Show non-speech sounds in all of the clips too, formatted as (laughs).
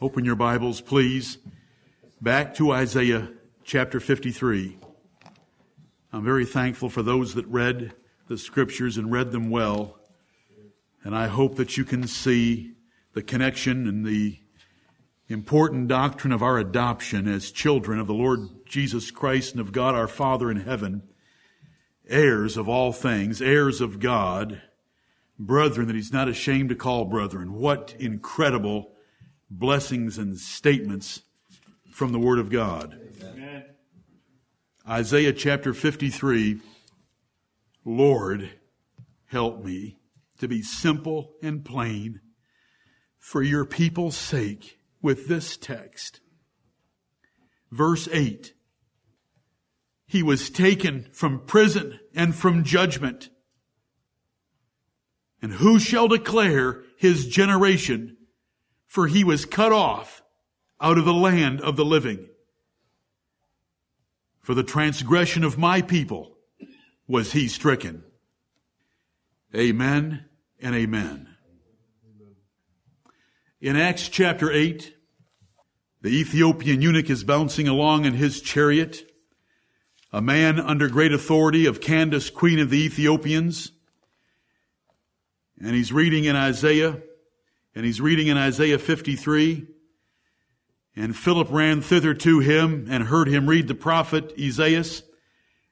Open your Bibles, please, back to Isaiah chapter 53. I'm very thankful for those that read the scriptures and read them well. And I hope that you can see the connection and the important doctrine of our adoption as children of the Lord Jesus Christ and of God our Father in heaven, heirs of all things, heirs of God, brethren that he's not ashamed to call brethren. What incredible blessings and statements from the Word of God. Amen. Isaiah chapter 53 Lord, help me to be simple and plain for your people's sake with this text. Verse 8 He was taken from prison and from judgment. And who shall declare his generation? For he was cut off out of the land of the living. For the transgression of my people was he stricken. Amen and amen. In Acts chapter 8, the Ethiopian eunuch is bouncing along in his chariot. A man under great authority of Candace, queen of the Ethiopians. And he's reading in Isaiah and he's reading in Isaiah 53. And Philip ran thither to him and heard him read the prophet Isaiah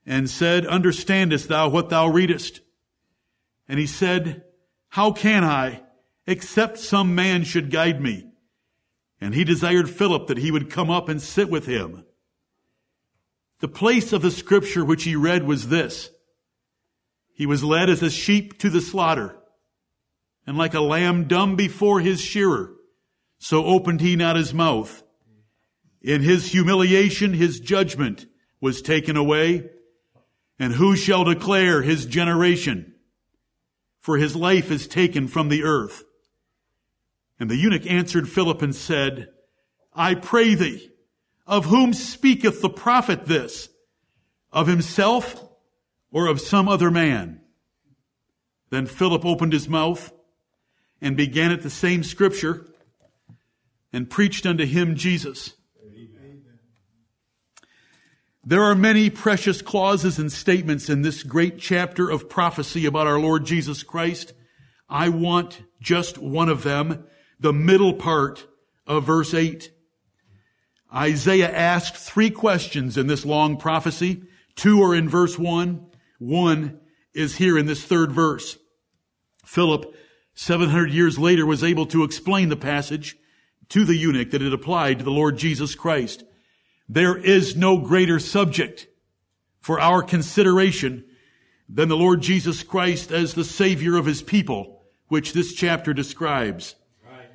and said, Understandest thou what thou readest? And he said, How can I, except some man should guide me? And he desired Philip that he would come up and sit with him. The place of the scripture which he read was this. He was led as a sheep to the slaughter and like a lamb dumb before his shearer, so opened he not his mouth. In his humiliation, his judgment was taken away. And who shall declare his generation? For his life is taken from the earth. And the eunuch answered Philip and said, I pray thee, of whom speaketh the prophet this? Of himself or of some other man? Then Philip opened his mouth and began at the same scripture and preached unto him Jesus. There are many precious clauses and statements in this great chapter of prophecy about our Lord Jesus Christ. I want just one of them, the middle part of verse 8. Isaiah asked three questions in this long prophecy. Two are in verse 1. One is here in this third verse. Philip 700 years later was able to explain the passage to the eunuch that it applied to the Lord Jesus Christ. There is no greater subject for our consideration than the Lord Jesus Christ as the Savior of His people, which this chapter describes. Right.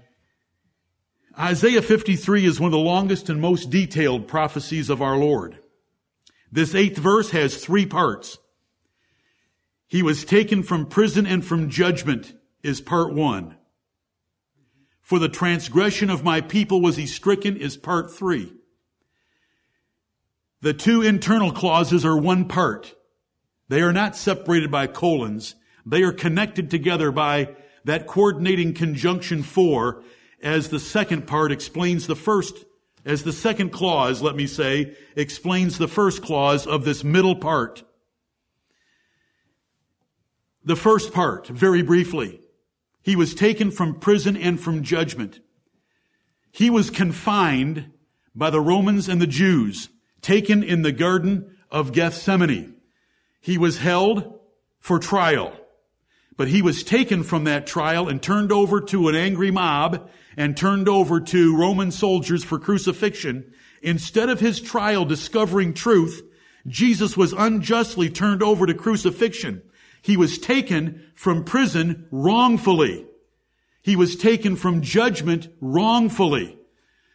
Isaiah 53 is one of the longest and most detailed prophecies of our Lord. This eighth verse has three parts. He was taken from prison and from judgment is part one. For the transgression of my people was he stricken is part three. The two internal clauses are one part. They are not separated by colons. They are connected together by that coordinating conjunction for as the second part explains the first, as the second clause, let me say, explains the first clause of this middle part. The first part, very briefly. He was taken from prison and from judgment. He was confined by the Romans and the Jews, taken in the Garden of Gethsemane. He was held for trial, but he was taken from that trial and turned over to an angry mob and turned over to Roman soldiers for crucifixion. Instead of his trial discovering truth, Jesus was unjustly turned over to crucifixion. He was taken from prison wrongfully. He was taken from judgment wrongfully.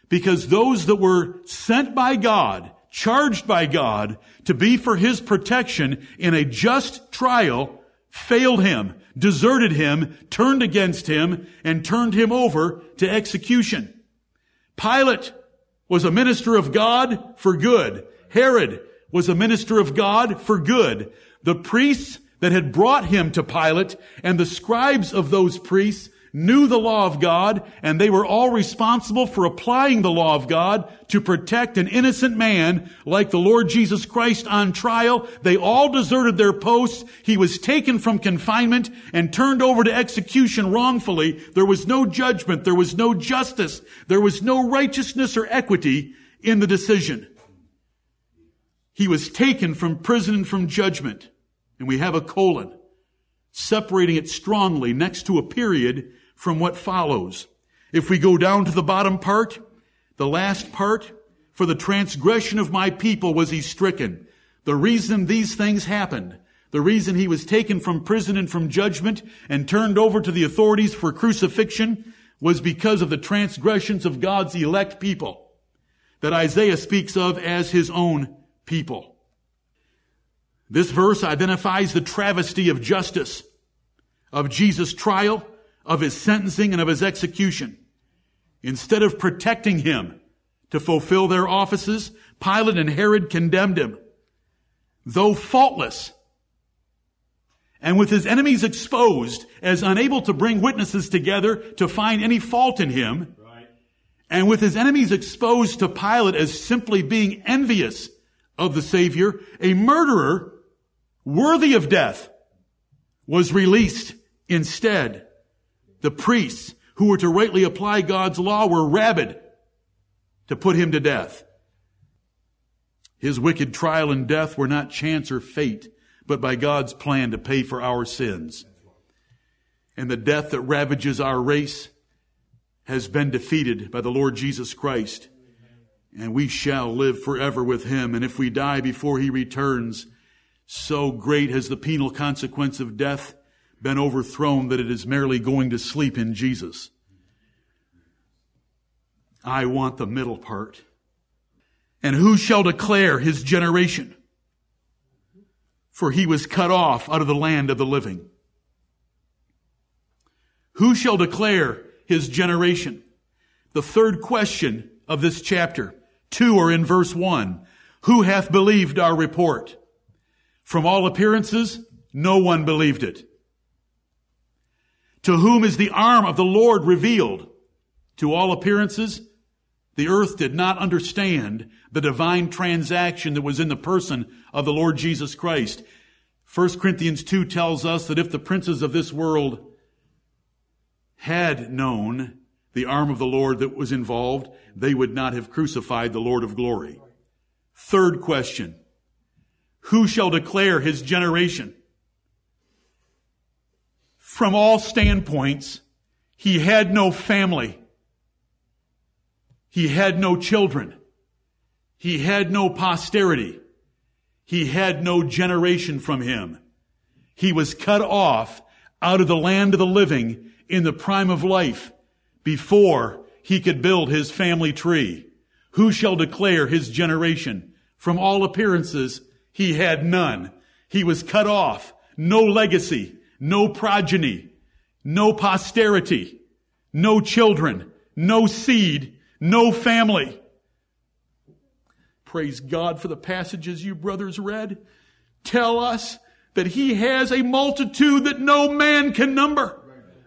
Because those that were sent by God, charged by God to be for His protection in a just trial, failed Him, deserted Him, turned against Him, and turned Him over to execution. Pilate was a minister of God for good. Herod was a minister of God for good. The priests that had brought him to Pilate and the scribes of those priests knew the law of God, and they were all responsible for applying the law of God to protect an innocent man like the Lord Jesus Christ on trial. They all deserted their posts. He was taken from confinement and turned over to execution wrongfully. There was no judgment. There was no justice. There was no righteousness or equity in the decision. He was taken from prison and from judgment. And we have a colon separating it strongly next to a period from what follows. If we go down to the bottom part, the last part, for the transgression of my people was he stricken. The reason these things happened, the reason he was taken from prison and from judgment and turned over to the authorities for crucifixion was because of the transgressions of God's elect people that Isaiah speaks of as his own people. This verse identifies the travesty of justice, of Jesus' trial, of his sentencing, and of his execution. Instead of protecting him to fulfill their offices, Pilate and Herod condemned him. Though faultless, and with his enemies exposed as unable to bring witnesses together to find any fault in him, right. and with his enemies exposed to Pilate as simply being envious of the Savior, a murderer worthy of death was released instead. The priests who were to rightly apply God's law were rabid to put him to death. His wicked trial and death were not chance or fate, but by God's plan to pay for our sins. And the death that ravages our race has been defeated by the Lord Jesus Christ. And we shall live forever with him. And if we die before he returns, so great has the penal consequence of death been overthrown that it is merely going to sleep in Jesus. I want the middle part. And who shall declare his generation? For he was cut off out of the land of the living. Who shall declare his generation? The third question of this chapter. Two are in verse one. Who hath believed our report? From all appearances, no one believed it. To whom is the arm of the Lord revealed? To all appearances, the earth did not understand the divine transaction that was in the person of the Lord Jesus Christ. 1 Corinthians 2 tells us that if the princes of this world had known the arm of the Lord that was involved, they would not have crucified the Lord of glory. Third question. Who shall declare his generation? From all standpoints, he had no family. He had no children. He had no posterity. He had no generation from him. He was cut off out of the land of the living in the prime of life before he could build his family tree. Who shall declare his generation? From all appearances, he had none. He was cut off. No legacy, no progeny, no posterity, no children, no seed, no family. Praise God for the passages you brothers read. Tell us that he has a multitude that no man can number,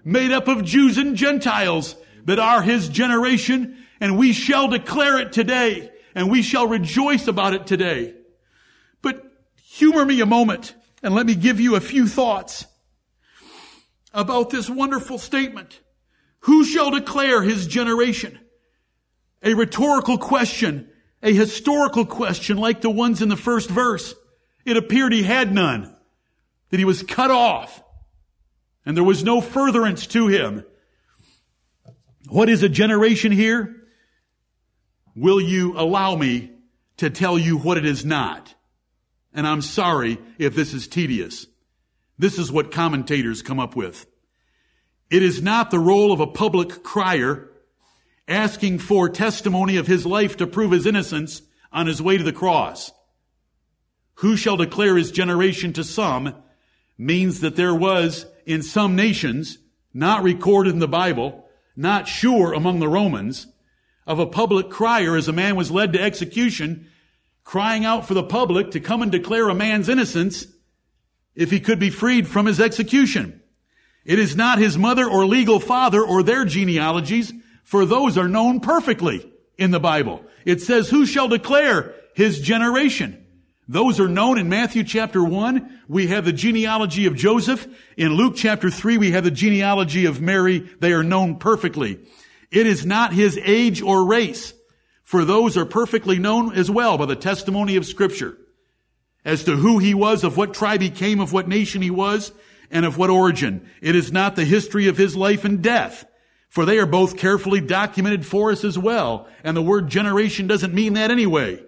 made up of Jews and Gentiles that are his generation, and we shall declare it today, and we shall rejoice about it today. Humor me a moment and let me give you a few thoughts about this wonderful statement. Who shall declare his generation? A rhetorical question, a historical question like the ones in the first verse. It appeared he had none, that he was cut off, and there was no furtherance to him. What is a generation here? Will you allow me to tell you what it is not? And I'm sorry if this is tedious. This is what commentators come up with. It is not the role of a public crier asking for testimony of his life to prove his innocence on his way to the cross. Who shall declare his generation to some means that there was in some nations, not recorded in the Bible, not sure among the Romans, of a public crier as a man was led to execution crying out for the public to come and declare a man's innocence if he could be freed from his execution. It is not his mother or legal father or their genealogies, for those are known perfectly in the Bible. It says, who shall declare his generation? Those are known in Matthew chapter 1. We have the genealogy of Joseph. In Luke chapter 3, we have the genealogy of Mary. They are known perfectly. It is not his age or race, for those are perfectly known as well by the testimony of scripture as to who he was, of what tribe he came, of what nation he was, and of what origin. It is not the history of his life and death, for they are both carefully documented for us as well, and the word generation doesn't mean that anyway.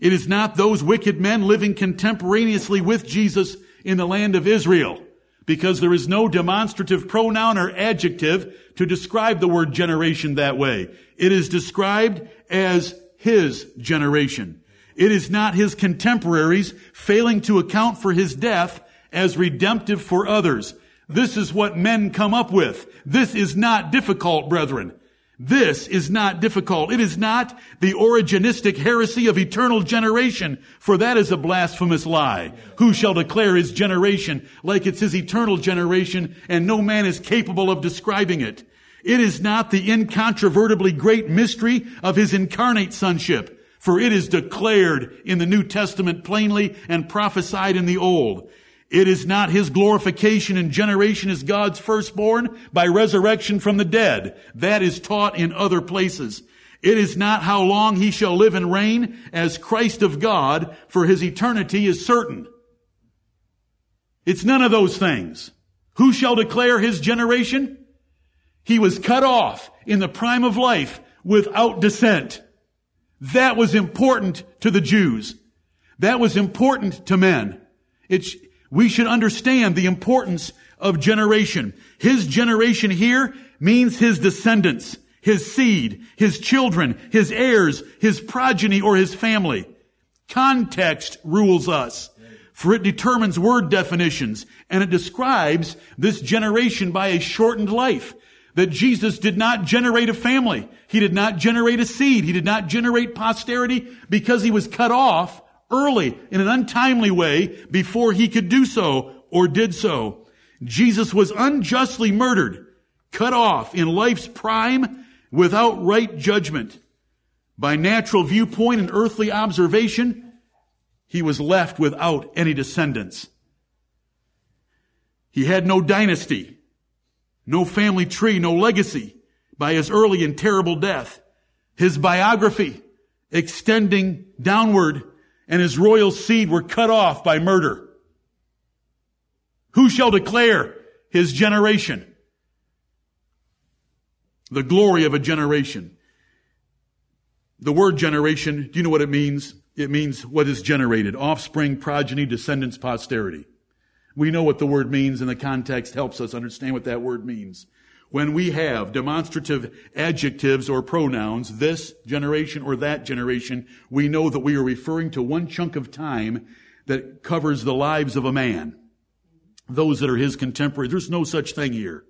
It is not those wicked men living contemporaneously with Jesus in the land of Israel, because there is no demonstrative pronoun or adjective to describe the word generation that way. It is described as his generation. It is not his contemporaries failing to account for his death as redemptive for others. This is what men come up with. This is not difficult, brethren. This is not difficult. It is not the Origenistic heresy of eternal generation, for that is a blasphemous lie. Who shall declare his generation like it's his eternal generation and no man is capable of describing it? It is not the incontrovertibly great mystery of his incarnate sonship for it is declared in the New Testament plainly and prophesied in the Old. It is not his glorification and generation as God's firstborn by resurrection from the dead. That is taught in other places. It is not how long he shall live and reign as Christ of God, for his eternity is certain. It's none of those things. Who shall declare his generation? He was cut off in the prime of life without descent. That was important to the Jews. That was important to men. It's, we should understand the importance of generation. His generation here means his descendants, his seed, his children, his heirs, his progeny, or his family. Context rules us, for it determines word definitions, and it describes this generation by a shortened life that Jesus did not generate a family. He did not generate a seed. He did not generate posterity because he was cut off early in an untimely way before he could do so or did so. Jesus was unjustly murdered, cut off in life's prime without right judgment. By natural viewpoint and earthly observation, he was left without any descendants. He had no dynasty. No family tree, no legacy by his early and terrible death. His biography extending downward and his royal seed were cut off by murder. Who shall declare his generation? The glory of a generation. The word generation, do you know what it means? It means what is generated. Offspring, progeny, descendants, posterity. We know what the word means and the context helps us understand what that word means. When we have demonstrative adjectives or pronouns, this generation or that generation, we know that we are referring to one chunk of time that covers the lives of a man. Those that are his contemporaries. There's no such thing here.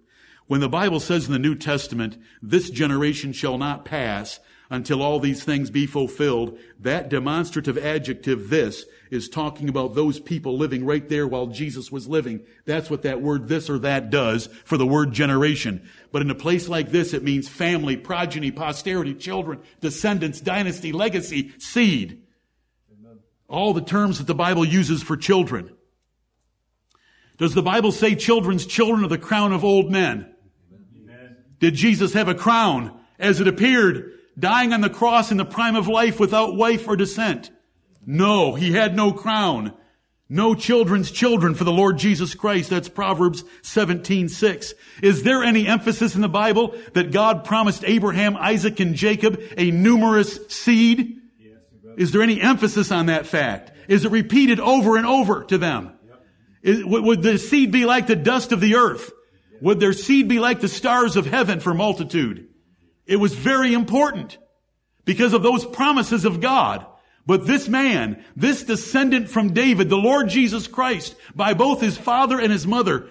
When the Bible says in the New Testament, this generation shall not pass until all these things be fulfilled, that demonstrative adjective, this, is talking about those people living right there while Jesus was living. That's what that word this or that does for the word generation. But in a place like this, it means family, progeny, posterity, children, descendants, dynasty, legacy, seed. All the terms that the Bible uses for children. Does the Bible say children's children are the crown of old men? Did Jesus have a crown as it appeared dying on the cross in the prime of life without wife or descent? No, he had no crown. No children's children for the Lord Jesus Christ. That's Proverbs 17, 6. Is there any emphasis in the Bible that God promised Abraham, Isaac, and Jacob a numerous seed? Is there any emphasis on that fact? Is it repeated over and over to them? Is, would the seed be like the dust of the earth? Would their seed be like the stars of heaven for multitude? It was very important because of those promises of God. But this man, this descendant from David, the Lord Jesus Christ, by both his father and his mother,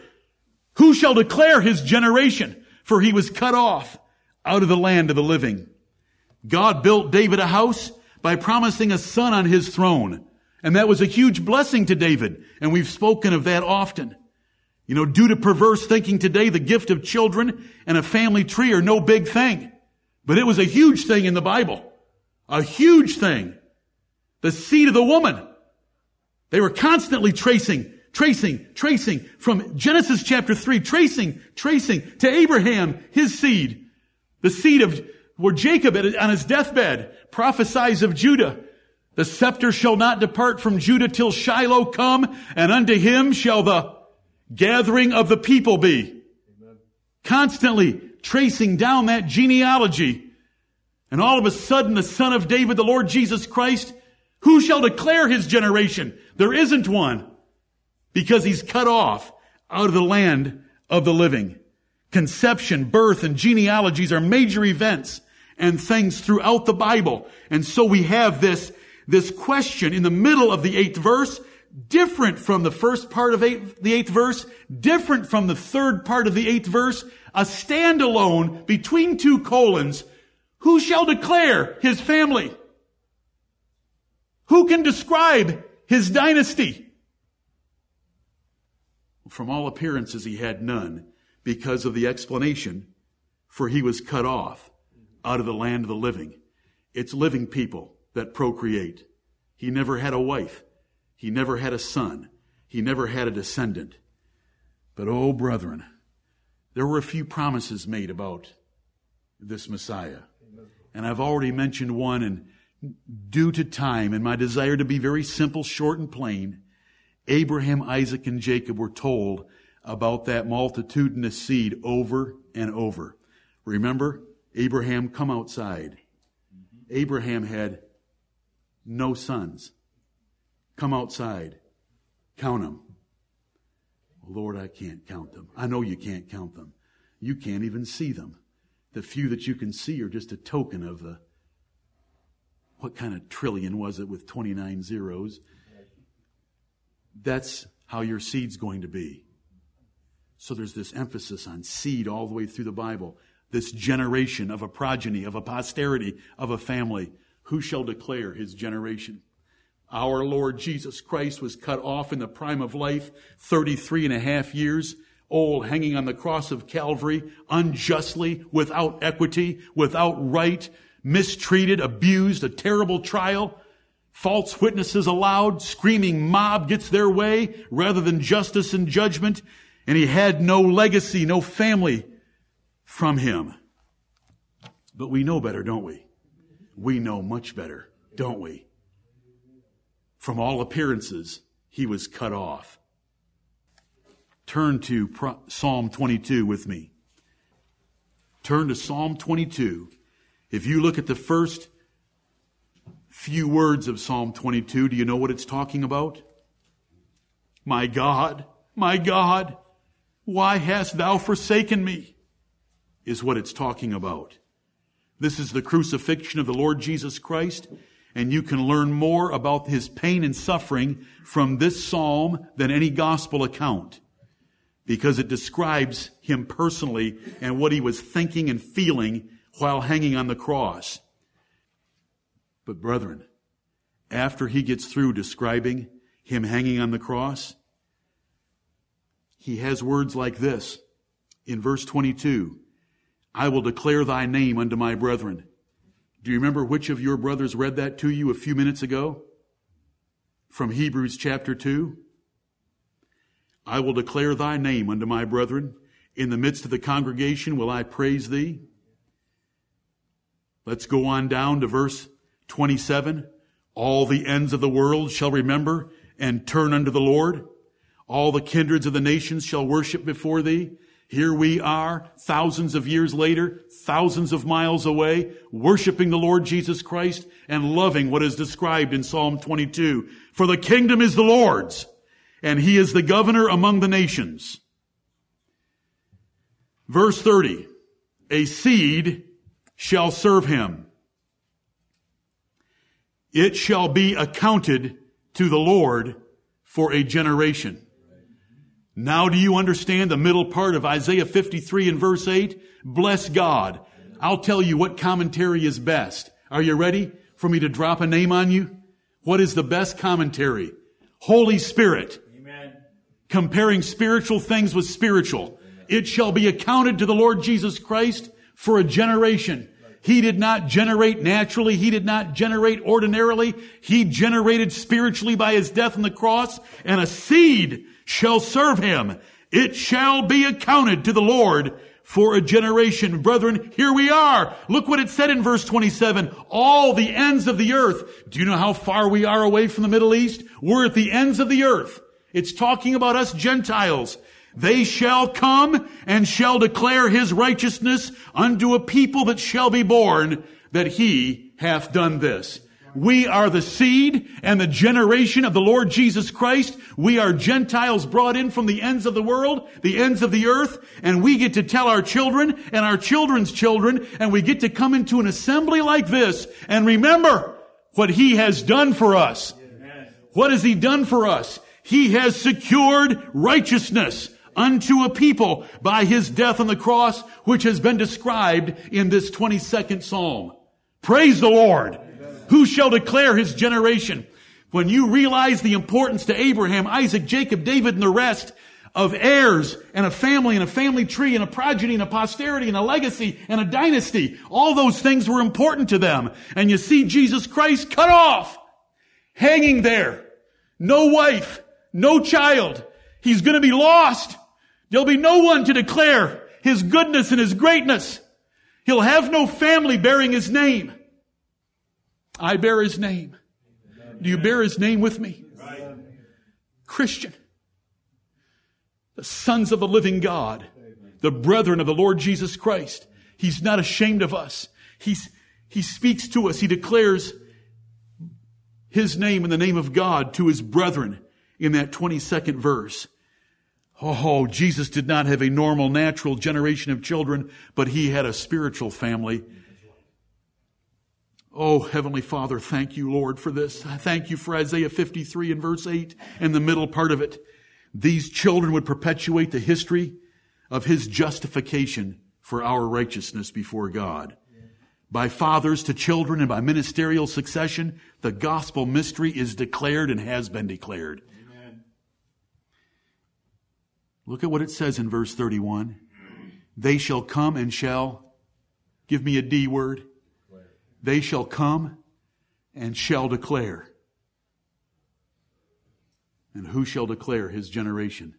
who shall declare his generation? For he was cut off out of the land of the living. God built David a house by promising a son on his throne. And that was a huge blessing to David. And we've spoken of that often. You know, due to perverse thinking today, the gift of children and a family tree are no big thing. But it was a huge thing in the Bible. A huge thing. The seed of the woman. They were constantly tracing, tracing, tracing from Genesis chapter 3, tracing, tracing to Abraham, his seed. The seed of where Jacob on his deathbed prophesies of Judah. The scepter shall not depart from Judah till Shiloh come, and unto him shall the gathering of the people be. Constantly tracing down that genealogy. And all of a sudden, the son of David, the Lord Jesus Christ, who shall declare his generation? There isn't one because he's cut off out of the land of the living. Conception, birth, and genealogies are major events and things throughout the Bible. And so we have this, this question in the middle of the eighth verse different from the first part of eight, the eighth verse, different from the third part of the eighth verse, a standalone between two colons. Who shall declare his family? Who can describe his dynasty? From all appearances, he had none because of the explanation, for he was cut off out of the land of the living. It's living people that procreate. He never had a wife. He never had a son. He never had a descendant. But oh, brethren, there were a few promises made about this Messiah. And I've already mentioned one, and due to time and my desire to be very simple, short, and plain, Abraham, Isaac, and Jacob were told about that multitudinous seed over and over. Remember, Abraham, come outside. Abraham had no sons. Come outside. Count them. Lord, I can't count them. I know you can't count them. You can't even see them. The few that you can see are just a token of the, what kind of trillion was it with 29 zeros? That's how your seed's going to be. So there's this emphasis on seed all the way through the Bible. This generation of a progeny, of a posterity, of a family. Who shall declare his generation? Our Lord Jesus Christ was cut off in the prime of life, 33 and a half years old, hanging on the cross of Calvary, unjustly, without equity, without right, mistreated, abused, a terrible trial. False witnesses allowed, screaming mob gets their way rather than justice and judgment. And he had no legacy, no family from him. But we know better, don't we? We know much better, don't we? From all appearances, he was cut off. Turn to Psalm 22 with me. Turn to Psalm 22. If you look at the first few words of Psalm 22, do you know what it's talking about? My God, my God, why hast thou forsaken me? Is what it's talking about. This is the crucifixion of the Lord Jesus Christ and you can learn more about his pain and suffering from this psalm than any gospel account because it describes him personally and what he was thinking and feeling while hanging on the cross. But brethren, after he gets through describing him hanging on the cross, he has words like this in verse 22 I will declare thy name unto my brethren. Do you remember which of your brothers read that to you a few minutes ago? From Hebrews chapter 2. I will declare thy name unto my brethren. In the midst of the congregation will I praise thee. Let's go on down to verse 27. All the ends of the world shall remember and turn unto the Lord. All the kindreds of the nations shall worship before thee. Here we are, thousands of years later, thousands of miles away, worshiping the Lord Jesus Christ and loving what is described in Psalm 22. For the kingdom is the Lord's, and he is the governor among the nations. Verse 30, a seed shall serve him. It shall be accounted to the Lord for a generation. Now do you understand the middle part of Isaiah 53 and verse 8? Bless God. I'll tell you what commentary is best. Are you ready for me to drop a name on you? What is the best commentary? Holy Spirit. Amen. comparing spiritual things with spiritual. It shall be accounted to the Lord Jesus Christ for a generation. He did not generate naturally. He did not generate ordinarily. He generated spiritually by his death on the cross and a seed shall serve him. It shall be accounted to the Lord for a generation. Brethren, here we are. Look what it said in verse 27. All the ends of the earth. Do you know how far we are away from the Middle East? We're at the ends of the earth. It's talking about us Gentiles. They shall come and shall declare his righteousness unto a people that shall be born that he hath done this. We are the seed and the generation of the Lord Jesus Christ. We are Gentiles brought in from the ends of the world, the ends of the earth, and we get to tell our children and our children's children, and we get to come into an assembly like this and remember what He has done for us. What has He done for us? He has secured righteousness unto a people by his death on the cross, which has been described in this 22nd Psalm. Praise the Lord. Who shall declare his generation? When you realize the importance to Abraham, Isaac, Jacob, David, and the rest of heirs and a family and a family tree and a progeny and a posterity and a legacy and a dynasty, all those things were important to them. And you see Jesus Christ cut off, hanging there. No wife, no child. He's going to be lost. There'll be no one to declare his goodness and his greatness. He'll have no family bearing his name. I bear his name. Do you bear his name with me? Christian. The sons of the living God. The brethren of the Lord Jesus Christ. He's not ashamed of us. He's, he speaks to us. He declares his name in the name of God to his brethren in that 22nd verse. Oh, Jesus did not have a normal, natural generation of children, but he had a spiritual family. Oh, Heavenly Father, thank you, Lord, for this. I Thank you for Isaiah 53 and verse 8 and the middle part of it. These children would perpetuate the history of his justification for our righteousness before God. By fathers to children and by ministerial succession, the gospel mystery is declared and has been declared. Look at what it says in verse 31. They shall come and shall, give me a D word. They shall come and shall declare. And who shall declare his generation?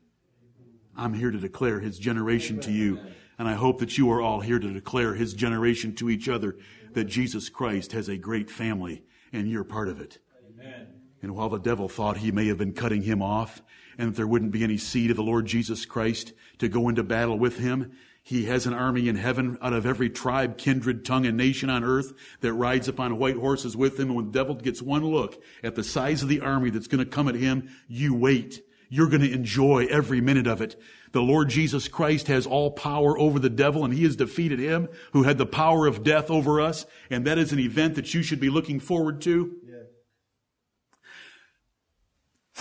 I'm here to declare his generation to you. And I hope that you are all here to declare his generation to each other that Jesus Christ has a great family and you're part of it. Amen. And while the devil thought he may have been cutting him off and that there wouldn't be any seed of the Lord Jesus Christ to go into battle with him. He has an army in heaven out of every tribe, kindred, tongue, and nation on earth that rides upon white horses with him. And when the devil gets one look at the size of the army that's going to come at him, you wait. You're going to enjoy every minute of it. The Lord Jesus Christ has all power over the devil and he has defeated him who had the power of death over us. And that is an event that you should be looking forward to.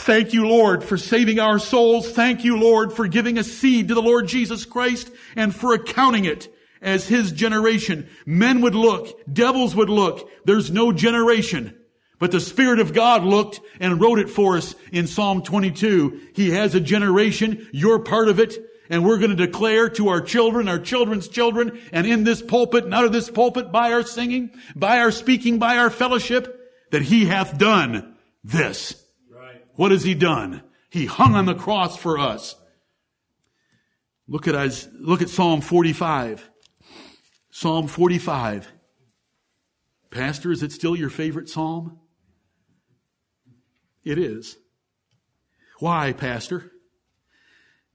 Thank you, Lord, for saving our souls. Thank you, Lord, for giving a seed to the Lord Jesus Christ and for accounting it as His generation. Men would look, devils would look. There's no generation. But the Spirit of God looked and wrote it for us in Psalm 22. He has a generation. You're part of it. And we're going to declare to our children, our children's children, and in this pulpit and out of this pulpit by our singing, by our speaking, by our fellowship, that He hath done this. What has he done? He hung on the cross for us. Look at, us, look at Psalm 45. Psalm 45. Pastor, is it still your favorite psalm? It is. Why, Pastor?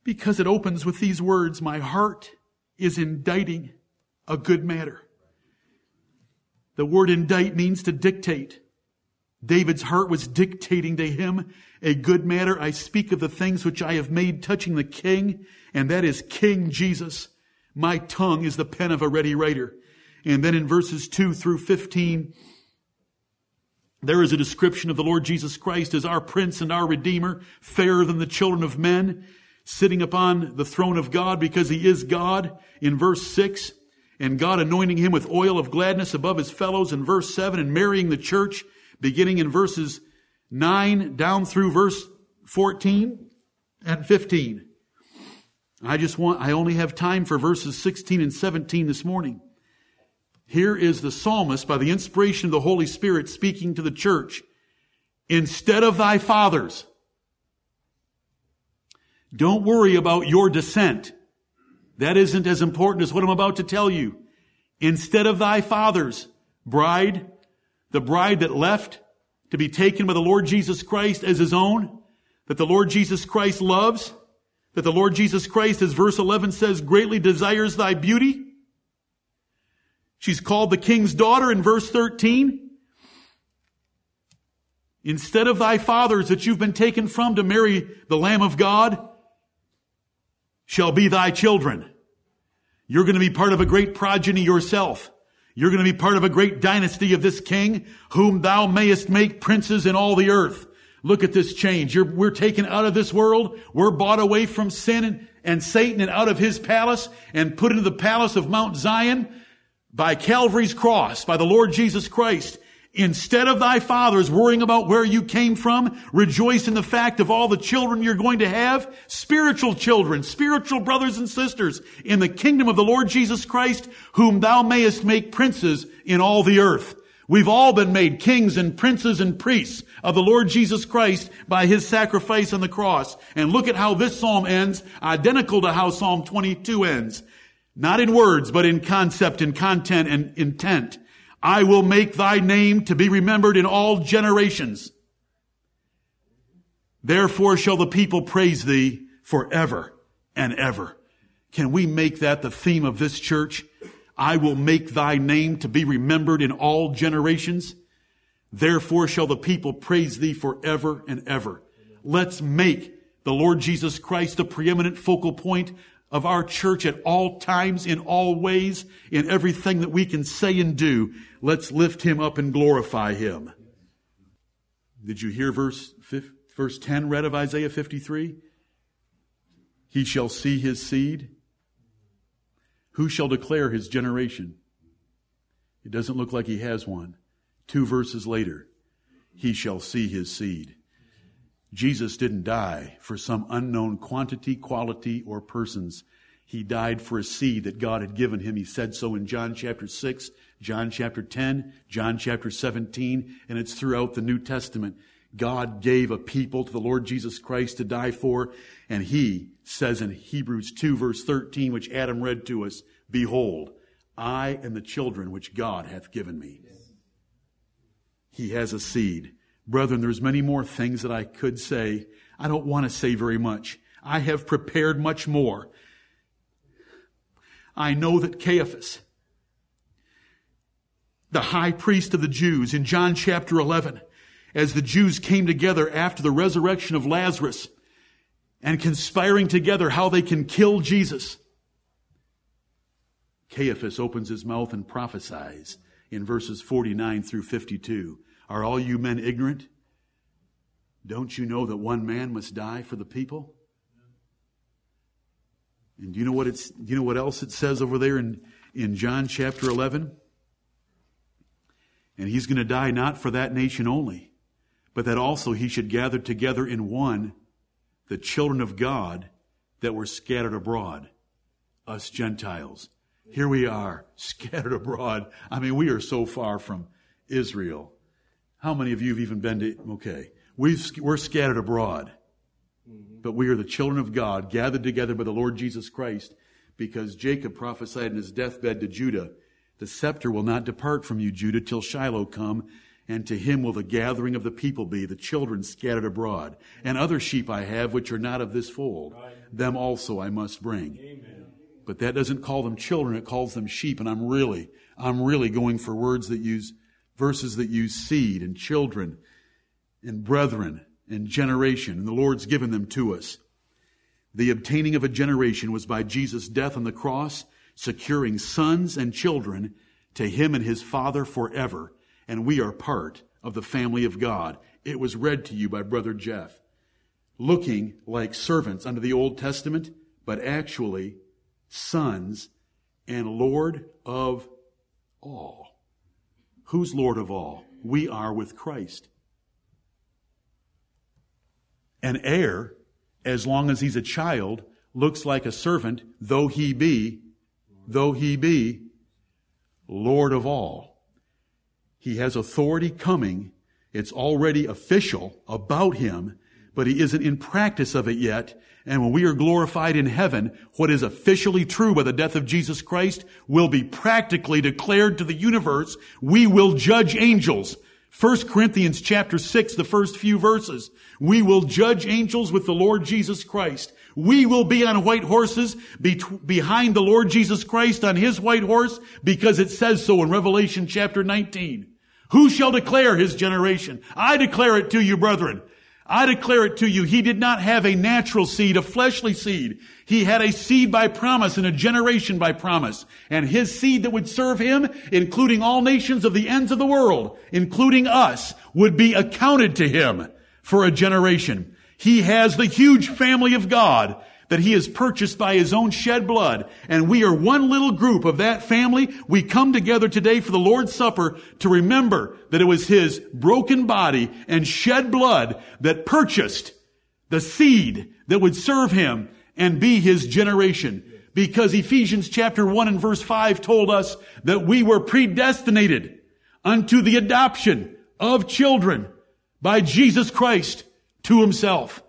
Because it opens with these words, My heart is inditing a good matter. The word indite means to dictate. David's heart was dictating to him a good matter. I speak of the things which I have made touching the king, and that is King Jesus. My tongue is the pen of a ready writer. And then in verses 2 through 15, there is a description of the Lord Jesus Christ as our Prince and our Redeemer, fairer than the children of men, sitting upon the throne of God because he is God in verse 6, and God anointing him with oil of gladness above his fellows in verse 7, and marrying the church beginning in verses 9 down through verse 14. and 15. I just want, I only have time for verses 16 and 17 this morning. Here is the psalmist by the inspiration of the Holy Spirit speaking to the church. Instead of thy fathers, don't worry about your descent. That isn't as important as what I'm about to tell you. Instead of thy fathers, bride, the bride that left to be taken by the Lord Jesus Christ as his own, that the Lord Jesus Christ loves, that the Lord Jesus Christ, as verse 11 says, greatly desires thy beauty. She's called the king's daughter in verse 13. Instead of thy fathers that you've been taken from to marry the Lamb of God, shall be thy children. You're going to be part of a great progeny yourself. You're going to be part of a great dynasty of this king, whom thou mayest make princes in all the earth. Look at this change. You're, we're taken out of this world. We're bought away from sin and, and Satan and out of his palace and put into the palace of Mount Zion by Calvary's cross, by the Lord Jesus Christ. Instead of thy fathers worrying about where you came from, rejoice in the fact of all the children you're going to have, spiritual children, spiritual brothers and sisters in the kingdom of the Lord Jesus Christ, whom thou mayest make princes in all the earth. We've all been made kings and princes and priests of the Lord Jesus Christ by his sacrifice on the cross. And look at how this psalm ends, identical to how Psalm 22 ends. Not in words, but in concept and content and intent. I will make thy name to be remembered in all generations. Therefore shall the people praise thee forever and ever. Can we make that the theme of this church? I will make thy name to be remembered in all generations. Therefore shall the people praise thee forever and ever. Let's make the Lord Jesus Christ the preeminent focal point of our church at all times, in all ways, in everything that we can say and do. Let's lift him up and glorify him. Did you hear verse, verse 10 read of Isaiah 53? He shall see his seed. Who shall declare his generation? It doesn't look like he has one. Two verses later, he shall see his seed. Jesus didn't die for some unknown quantity, quality, or persons. He died for a seed that God had given him. He said so in John chapter 6, John chapter 10, John chapter 17, and it's throughout the New Testament. God gave a people to the Lord Jesus Christ to die for, and he says in Hebrews 2 verse 13, which Adam read to us, Behold, I am the children which God hath given me. He has a seed. Brethren, there's many more things that I could say. I don't want to say very much. I have prepared much more. I know that Caiaphas, the high priest of the Jews in John chapter 11, as the Jews came together after the resurrection of Lazarus and conspiring together how they can kill Jesus, Caiaphas opens his mouth and prophesies in verses 49 through 52. Are all you men ignorant? Don't you know that one man must die for the people? And do you know what it's do you know what else it says over there in, in John chapter 11? And he's going to die not for that nation only, but that also he should gather together in one the children of God that were scattered abroad, us Gentiles. Here we are, (laughs) scattered abroad. I mean, we are so far from Israel. How many of you have even been to, okay, we we're scattered abroad, mm-hmm. but we are the children of God, gathered together by the Lord Jesus Christ, because Jacob prophesied in his deathbed to Judah, the scepter will not depart from you, Judah, till Shiloh come, and to him will the gathering of the people be, the children scattered abroad. And other sheep I have which are not of this fold. Them also I must bring. Amen. But that doesn't call them children, it calls them sheep. And I'm really, I'm really going for words that use verses that use seed and children and brethren and generation, and the Lord's given them to us. The obtaining of a generation was by Jesus' death on the cross, securing sons and children to him and his Father forever, and we are part of the family of God. It was read to you by Brother Jeff. Looking like servants under the Old Testament, but actually sons and Lord of all. Who's Lord of all? We are with Christ. An heir as long as he's a child, looks like a servant, though he be, though he be Lord of all. He has authority coming. It's already official about him, but he isn't in practice of it yet. And when we are glorified in heaven, what is officially true by the death of Jesus Christ will be practically declared to the universe. We will judge angels. 1 Corinthians chapter 6, the first few verses. We will judge angels with the Lord Jesus Christ. We will be on white horses be- behind the Lord Jesus Christ on his white horse because it says so in Revelation chapter 19. Who shall declare his generation? I declare it to you, brethren. I declare it to you, he did not have a natural seed, a fleshly seed. He had a seed by promise and a generation by promise. And his seed that would serve him, including all nations of the ends of the world, including us, would be accounted to him for a generation. He has the huge family of God that he has purchased by his own shed blood. And we are one little group of that family. We come together today for the Lord's Supper to remember that it was his broken body and shed blood that purchased the seed that would serve him and be his generation. Because Ephesians chapter 1 and verse 5 told us that we were predestinated unto the adoption of children by Jesus Christ to himself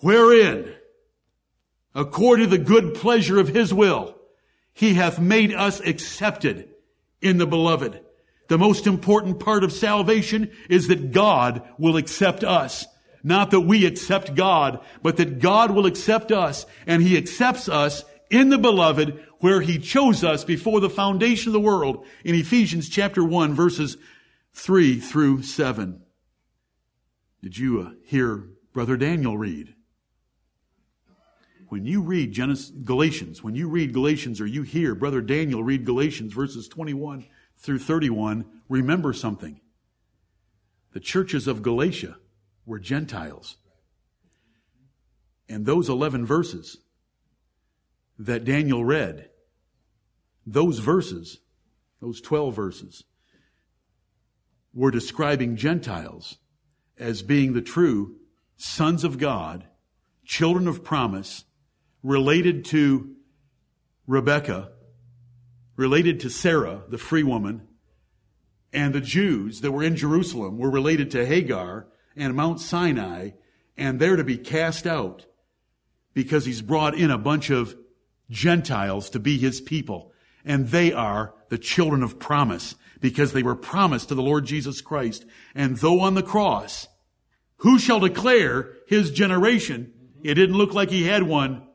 wherein, according to the good pleasure of his will, he hath made us accepted in the beloved. The most important part of salvation is that God will accept us. Not that we accept God, but that God will accept us and he accepts us in the beloved where he chose us before the foundation of the world in Ephesians chapter 1 verses 3 through 7. Did you uh, hear Brother Daniel read? When you read Genesis, Galatians, when you read Galatians or you hear Brother Daniel read Galatians verses 21 through 31, remember something. The churches of Galatia were Gentiles. And those 11 verses that Daniel read, those verses, those 12 verses, were describing Gentiles as being the true sons of God, children of promise, related to Rebecca, related to Sarah, the free woman, and the Jews that were in Jerusalem were related to Hagar and Mount Sinai, and they're to be cast out because he's brought in a bunch of Gentiles to be his people. And they are the children of promise because they were promised to the Lord Jesus Christ. And though on the cross, who shall declare his generation? It didn't look like he had one.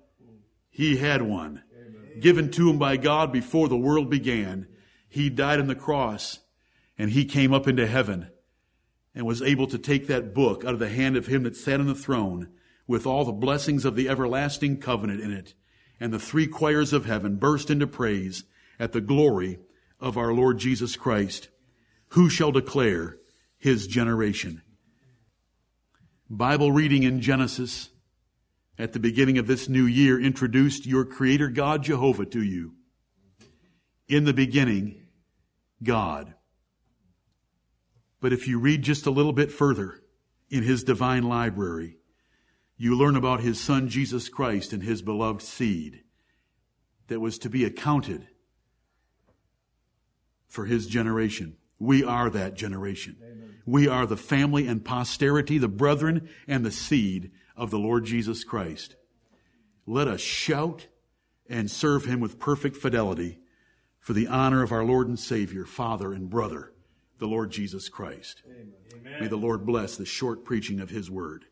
He had one Amen. given to him by God before the world began. He died on the cross and he came up into heaven and was able to take that book out of the hand of him that sat on the throne with all the blessings of the everlasting covenant in it. And the three choirs of heaven burst into praise at the glory of our Lord Jesus Christ. Who shall declare his generation? Bible reading in Genesis at the beginning of this new year introduced your creator God Jehovah to you. In the beginning, God. But if you read just a little bit further in his divine library, you learn about his son Jesus Christ and his beloved seed that was to be accounted for his generation. We are that generation. Amen. We are the family and posterity, the brethren and the seed of the Lord Jesus Christ. Let us shout and serve him with perfect fidelity for the honor of our Lord and Savior, Father and brother, the Lord Jesus Christ. Amen. May the Lord bless the short preaching of his word.